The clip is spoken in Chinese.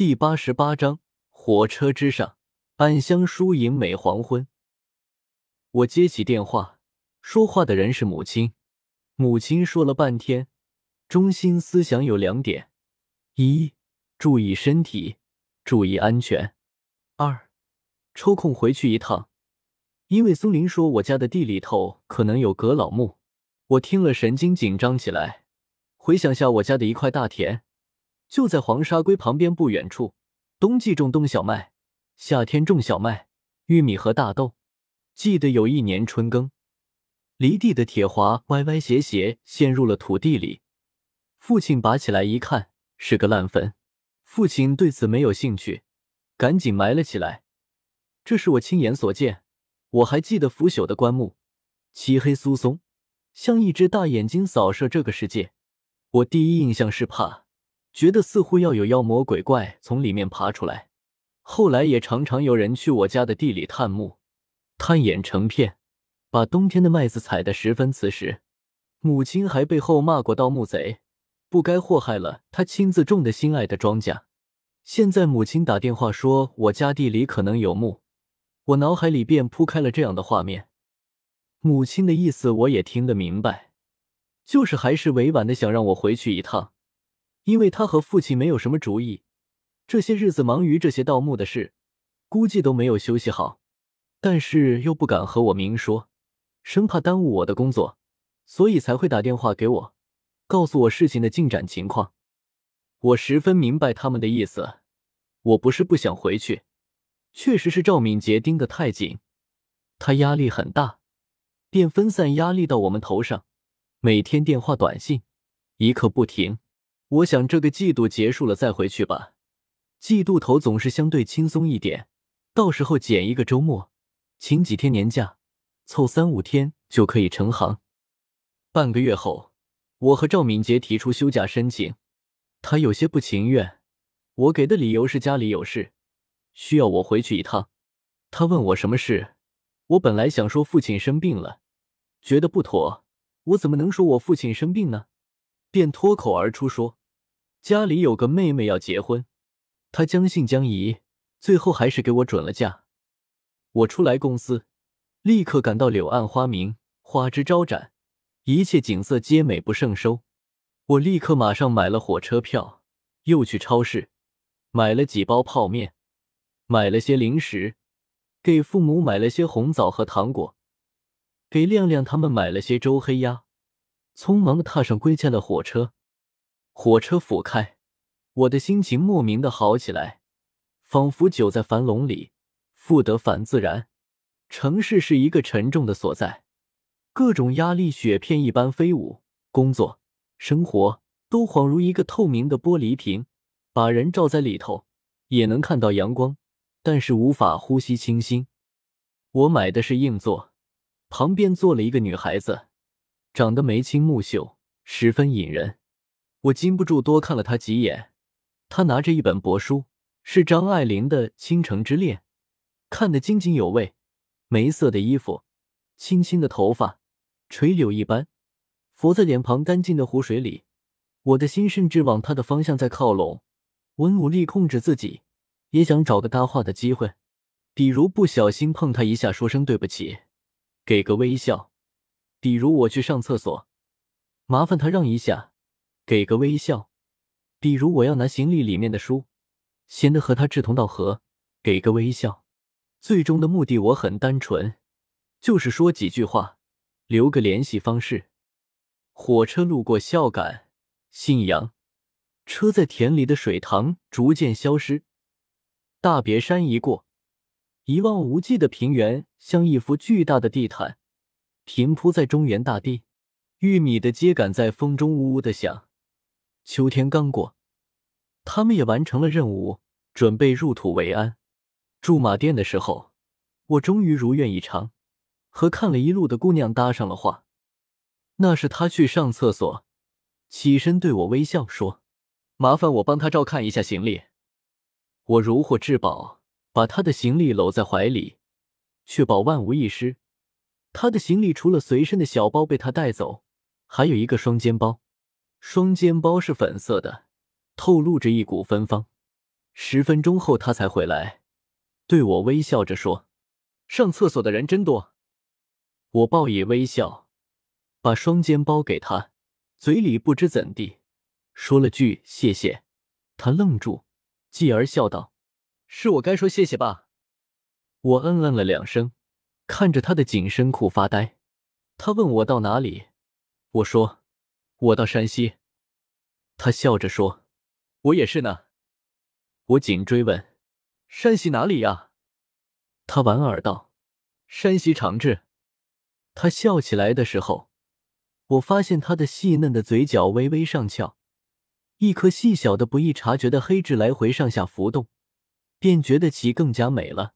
第八十八章火车之上，暗香疏影美黄昏。我接起电话，说话的人是母亲。母亲说了半天，中心思想有两点：一，注意身体，注意安全；二，抽空回去一趟，因为松林说我家的地里头可能有阁老墓。我听了神经紧张起来，回想下我家的一块大田。就在黄沙龟旁边不远处，冬季种冬小麦，夏天种小麦、玉米和大豆。记得有一年春耕，犁地的铁滑歪歪斜斜陷入了土地里，父亲拔起来一看，是个烂坟。父亲对此没有兴趣，赶紧埋了起来。这是我亲眼所见，我还记得腐朽的棺木，漆黑疏松，像一只大眼睛扫射这个世界。我第一印象是怕。觉得似乎要有妖魔鬼怪从里面爬出来。后来也常常有人去我家的地里探墓，探眼成片，把冬天的麦子踩得十分瓷实。母亲还背后骂过盗墓贼，不该祸害了他亲自种的心爱的庄稼。现在母亲打电话说我家地里可能有墓，我脑海里便铺开了这样的画面。母亲的意思我也听得明白，就是还是委婉的想让我回去一趟。因为他和父亲没有什么主意，这些日子忙于这些盗墓的事，估计都没有休息好。但是又不敢和我明说，生怕耽误我的工作，所以才会打电话给我，告诉我事情的进展情况。我十分明白他们的意思，我不是不想回去，确实是赵敏杰盯得太紧，他压力很大，便分散压力到我们头上，每天电话短信，一刻不停。我想这个季度结束了再回去吧，季度头总是相对轻松一点，到时候减一个周末，请几天年假，凑三五天就可以成行。半个月后，我和赵敏杰提出休假申请，他有些不情愿，我给的理由是家里有事，需要我回去一趟。他问我什么事，我本来想说父亲生病了，觉得不妥，我怎么能说我父亲生病呢？便脱口而出说。家里有个妹妹要结婚，她将信将疑，最后还是给我准了假。我出来公司，立刻赶到柳暗花明，花枝招展，一切景色皆美不胜收。我立刻马上买了火车票，又去超市买了几包泡面，买了些零食，给父母买了些红枣和糖果，给亮亮他们买了些粥黑鸭，匆忙的踏上归家的火车。火车甫开，我的心情莫名的好起来，仿佛久在樊笼里，复得返自然。城市是一个沉重的所在，各种压力雪片一般飞舞，工作、生活都恍如一个透明的玻璃瓶，把人罩在里头，也能看到阳光，但是无法呼吸清新。我买的是硬座，旁边坐了一个女孩子，长得眉清目秀，十分引人。我禁不住多看了他几眼，他拿着一本帛书，是张爱玲的《倾城之恋》，看得津津有味。梅色的衣服，青青的头发，垂柳一般，浮在脸庞干净的湖水里。我的心甚至往他的方向在靠拢。我努力控制自己，也想找个搭话的机会，比如不小心碰他一下，说声对不起，给个微笑；比如我去上厕所，麻烦他让一下。给个微笑，比如我要拿行李里面的书，显得和他志同道合，给个微笑。最终的目的我很单纯，就是说几句话，留个联系方式。火车路过孝感、信阳，车在田里的水塘逐渐消失。大别山一过，一望无际的平原像一幅巨大的地毯，平铺在中原大地。玉米的秸秆在风中呜呜的响。秋天刚过，他们也完成了任务，准备入土为安。驻马店的时候，我终于如愿以偿，和看了一路的姑娘搭上了话。那是她去上厕所，起身对我微笑说：“麻烦我帮她照看一下行李。”我如获至宝，把她的行李搂在怀里，确保万无一失。她的行李除了随身的小包被她带走，还有一个双肩包。双肩包是粉色的，透露着一股芬芳。十分钟后他才回来，对我微笑着说：“上厕所的人真多。”我报以微笑，把双肩包给他，嘴里不知怎地说了句谢谢。他愣住，继而笑道：“是我该说谢谢吧？”我嗯嗯了两声，看着他的紧身裤发呆。他问我到哪里，我说：“我到山西。”他笑着说：“我也是呢。”我紧追问：“山西哪里呀？”他莞尔道：“山西长治。”他笑起来的时候，我发现他的细嫩的嘴角微微上翘，一颗细小的不易察觉的黑痣来回上下浮动，便觉得其更加美了。